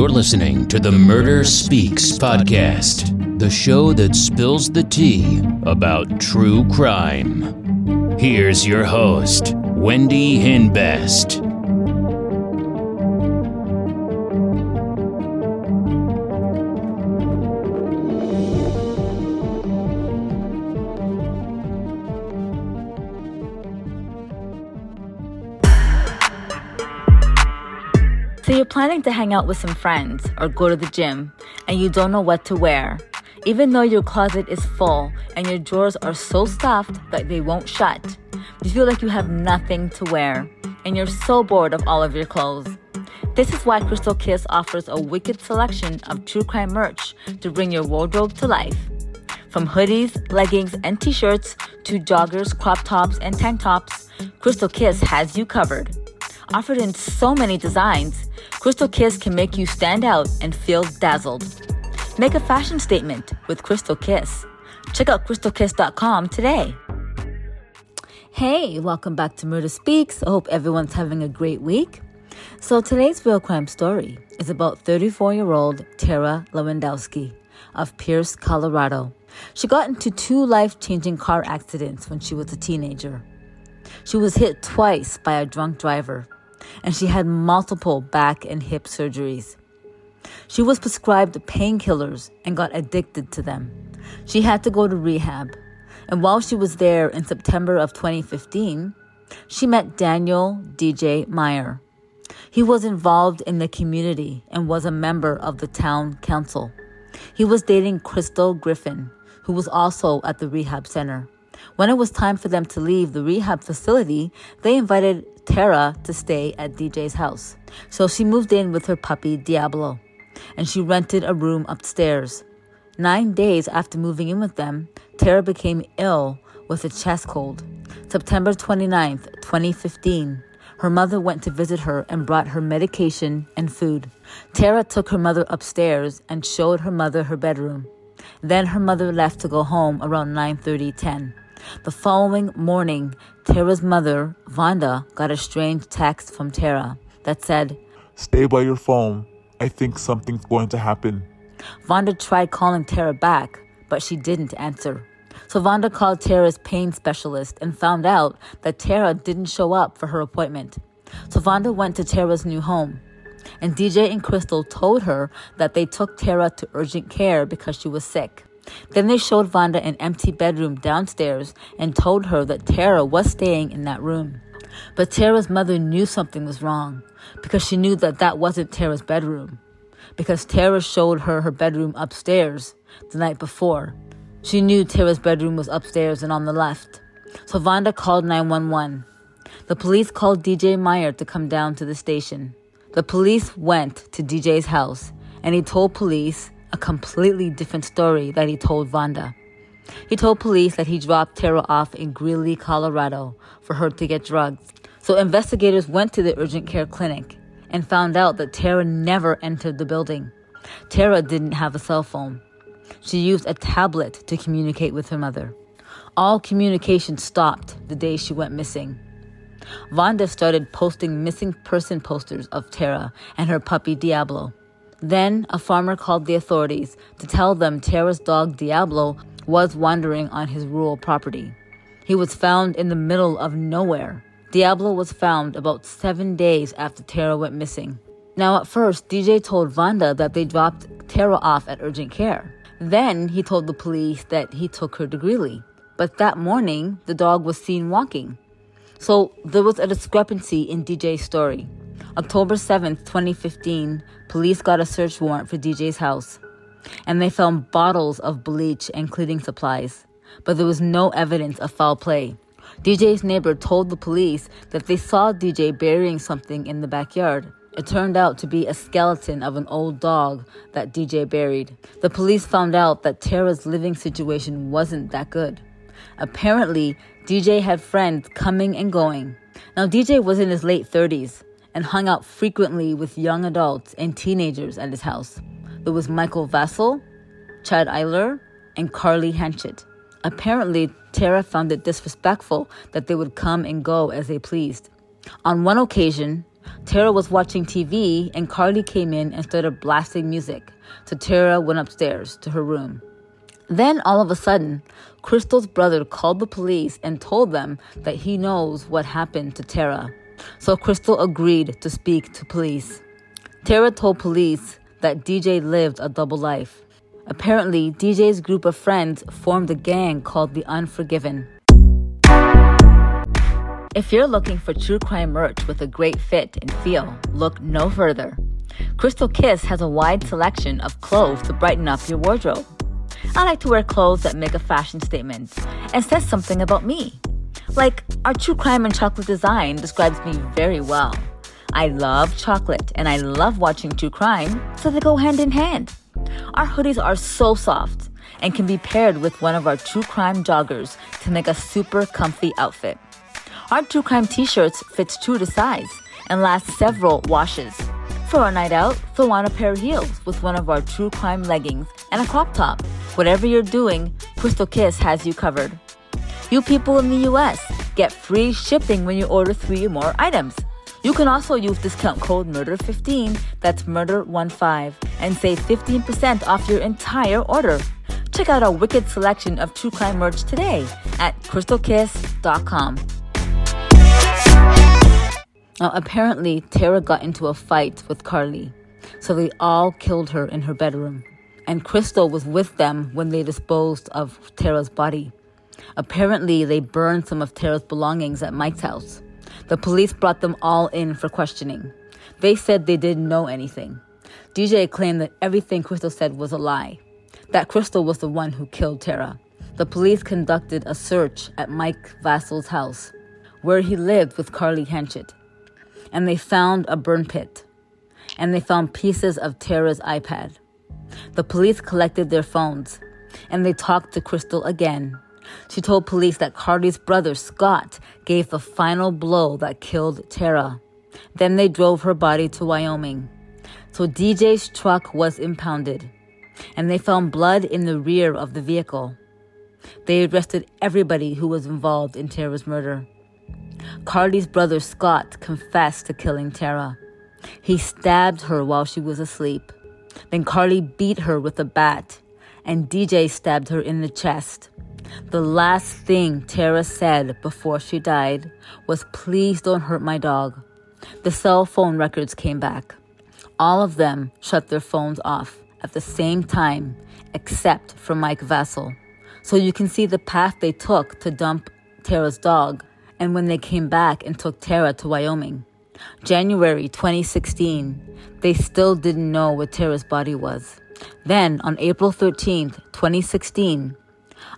You're listening to the Murder Speaks podcast, the show that spills the tea about true crime. Here's your host, Wendy Hinbest. Planning to hang out with some friends or go to the gym and you don't know what to wear. Even though your closet is full and your drawers are so stuffed that they won't shut, you feel like you have nothing to wear and you're so bored of all of your clothes. This is why Crystal Kiss offers a wicked selection of true crime merch to bring your wardrobe to life. From hoodies, leggings, and t shirts to joggers, crop tops, and tank tops, Crystal Kiss has you covered. Offered in so many designs, Crystal Kiss can make you stand out and feel dazzled. Make a fashion statement with Crystal Kiss. Check out crystalkiss.com today. Hey, welcome back to Murder Speaks. I hope everyone's having a great week. So, today's real crime story is about 34 year old Tara Lewandowski of Pierce, Colorado. She got into two life changing car accidents when she was a teenager. She was hit twice by a drunk driver and she had multiple back and hip surgeries. She was prescribed painkillers and got addicted to them. She had to go to rehab. And while she was there in September of 2015, she met Daniel DJ Meyer. He was involved in the community and was a member of the town council. He was dating Crystal Griffin, who was also at the rehab center. When it was time for them to leave the rehab facility, they invited Tara to stay at DJ's house. So she moved in with her puppy, Diablo, and she rented a room upstairs. Nine days after moving in with them, Tara became ill with a chest cold. September 29th, 2015, her mother went to visit her and brought her medication and food. Tara took her mother upstairs and showed her mother her bedroom. Then her mother left to go home around 9:30, 10. The following morning, Tara's mother, Vonda, got a strange text from Tara that said, Stay by your phone. I think something's going to happen. Vonda tried calling Tara back, but she didn't answer. So Vonda called Tara's pain specialist and found out that Tara didn't show up for her appointment. So Vonda went to Tara's new home. And DJ and Crystal told her that they took Tara to urgent care because she was sick. Then they showed Vonda an empty bedroom downstairs and told her that Tara was staying in that room. But Tara's mother knew something was wrong because she knew that that wasn't Tara's bedroom. Because Tara showed her her bedroom upstairs the night before. She knew Tara's bedroom was upstairs and on the left. So Vonda called 911. The police called DJ Meyer to come down to the station. The police went to DJ's house and he told police a completely different story that he told Vonda. He told police that he dropped Tara off in Greeley, Colorado for her to get drugs. So investigators went to the urgent care clinic and found out that Tara never entered the building. Tara didn't have a cell phone. She used a tablet to communicate with her mother. All communication stopped the day she went missing. Vonda started posting missing person posters of Tara and her puppy Diablo. Then a farmer called the authorities to tell them Tara's dog Diablo was wandering on his rural property. He was found in the middle of nowhere. Diablo was found about seven days after Tara went missing. Now, at first, DJ told Vonda that they dropped Tara off at urgent care. Then he told the police that he took her to Greeley. But that morning, the dog was seen walking. So there was a discrepancy in DJ's story. October 7th, 2015, police got a search warrant for DJ's house, and they found bottles of bleach and cleaning supplies, but there was no evidence of foul play. DJ's neighbor told the police that they saw DJ burying something in the backyard. It turned out to be a skeleton of an old dog that DJ buried. The police found out that Tara's living situation wasn't that good. Apparently, DJ had friends coming and going. Now, DJ was in his late 30s and hung out frequently with young adults and teenagers at his house. There was Michael Vassell, Chad Eiler, and Carly Hanchett. Apparently, Tara found it disrespectful that they would come and go as they pleased. On one occasion, Tara was watching TV and Carly came in and started blasting music, so Tara went upstairs to her room. Then, all of a sudden, Crystal's brother called the police and told them that he knows what happened to Tara. So Crystal agreed to speak to police. Tara told police that DJ lived a double life. Apparently, DJ's group of friends formed a gang called the Unforgiven. If you're looking for true crime merch with a great fit and feel, look no further. Crystal Kiss has a wide selection of clothes to brighten up your wardrobe. I like to wear clothes that make a fashion statement and says something about me. Like, our true crime and chocolate design describes me very well. I love chocolate and I love watching true crime, so they go hand in hand. Our hoodies are so soft and can be paired with one of our true crime joggers to make a super comfy outfit. Our true crime t-shirts fits true to size and last several washes. For a night out, throw on a pair of heels with one of our true crime leggings and a crop top. Whatever you're doing, Crystal Kiss has you covered. You people in the US get free shipping when you order three or more items. You can also use discount code MURDER15, that's MURDER15, and save 15% off your entire order. Check out our wicked selection of true crime merch today at crystalkiss.com. Now, apparently, Tara got into a fight with Carly, so they all killed her in her bedroom. And Crystal was with them when they disposed of Tara's body. Apparently, they burned some of Tara's belongings at Mike's house. The police brought them all in for questioning. They said they didn't know anything. DJ claimed that everything Crystal said was a lie, that Crystal was the one who killed Tara. The police conducted a search at Mike Vassal's house, where he lived with Carly Hanchett and they found a burn pit. And they found pieces of Tara's iPad. The police collected their phones and they talked to Crystal again. She told police that Carly's brother, Scott, gave the final blow that killed Tara. Then they drove her body to Wyoming. So DJ's truck was impounded, and they found blood in the rear of the vehicle. They arrested everybody who was involved in Tara's murder. Carly's brother Scott confessed to killing Tara. He stabbed her while she was asleep. Then Carly beat her with a bat, and DJ stabbed her in the chest. The last thing Tara said before she died was, Please don't hurt my dog. The cell phone records came back. All of them shut their phones off at the same time, except for Mike Vassell. So you can see the path they took to dump Tara's dog and when they came back and took Tara to Wyoming. January 2016, they still didn't know where Tara's body was. Then, on April 13th, 2016,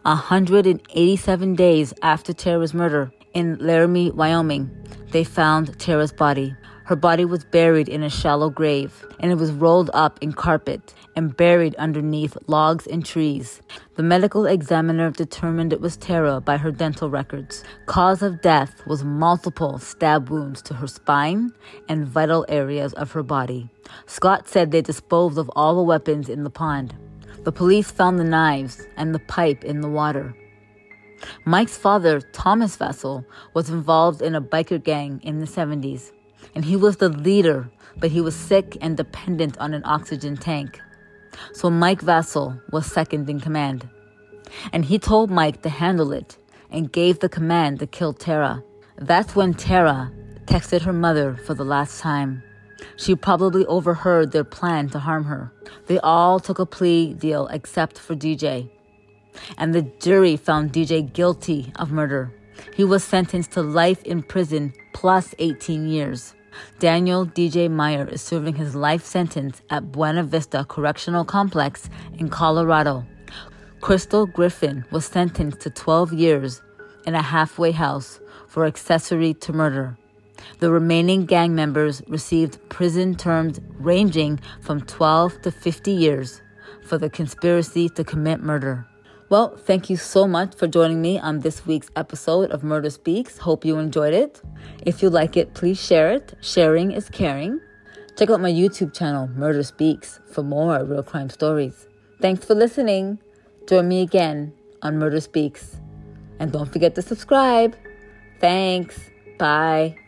187 days after Tara's murder in Laramie, Wyoming, they found Tara's body. Her body was buried in a shallow grave, and it was rolled up in carpet and buried underneath logs and trees. The medical examiner determined it was Tara by her dental records. Cause of death was multiple stab wounds to her spine and vital areas of her body. Scott said they disposed of all the weapons in the pond. The police found the knives and the pipe in the water. Mike's father, Thomas Vassal, was involved in a biker gang in the 70s and he was the leader, but he was sick and dependent on an oxygen tank. So Mike Vassal was second in command. And he told Mike to handle it and gave the command to kill Tara. That's when Tara texted her mother for the last time. She probably overheard their plan to harm her. They all took a plea deal except for DJ. And the jury found DJ guilty of murder. He was sentenced to life in prison plus 18 years. Daniel DJ Meyer is serving his life sentence at Buena Vista Correctional Complex in Colorado. Crystal Griffin was sentenced to 12 years in a halfway house for accessory to murder. The remaining gang members received prison terms ranging from 12 to 50 years for the conspiracy to commit murder. Well, thank you so much for joining me on this week's episode of Murder Speaks. Hope you enjoyed it. If you like it, please share it. Sharing is caring. Check out my YouTube channel, Murder Speaks, for more real crime stories. Thanks for listening. Join me again on Murder Speaks. And don't forget to subscribe. Thanks. Bye.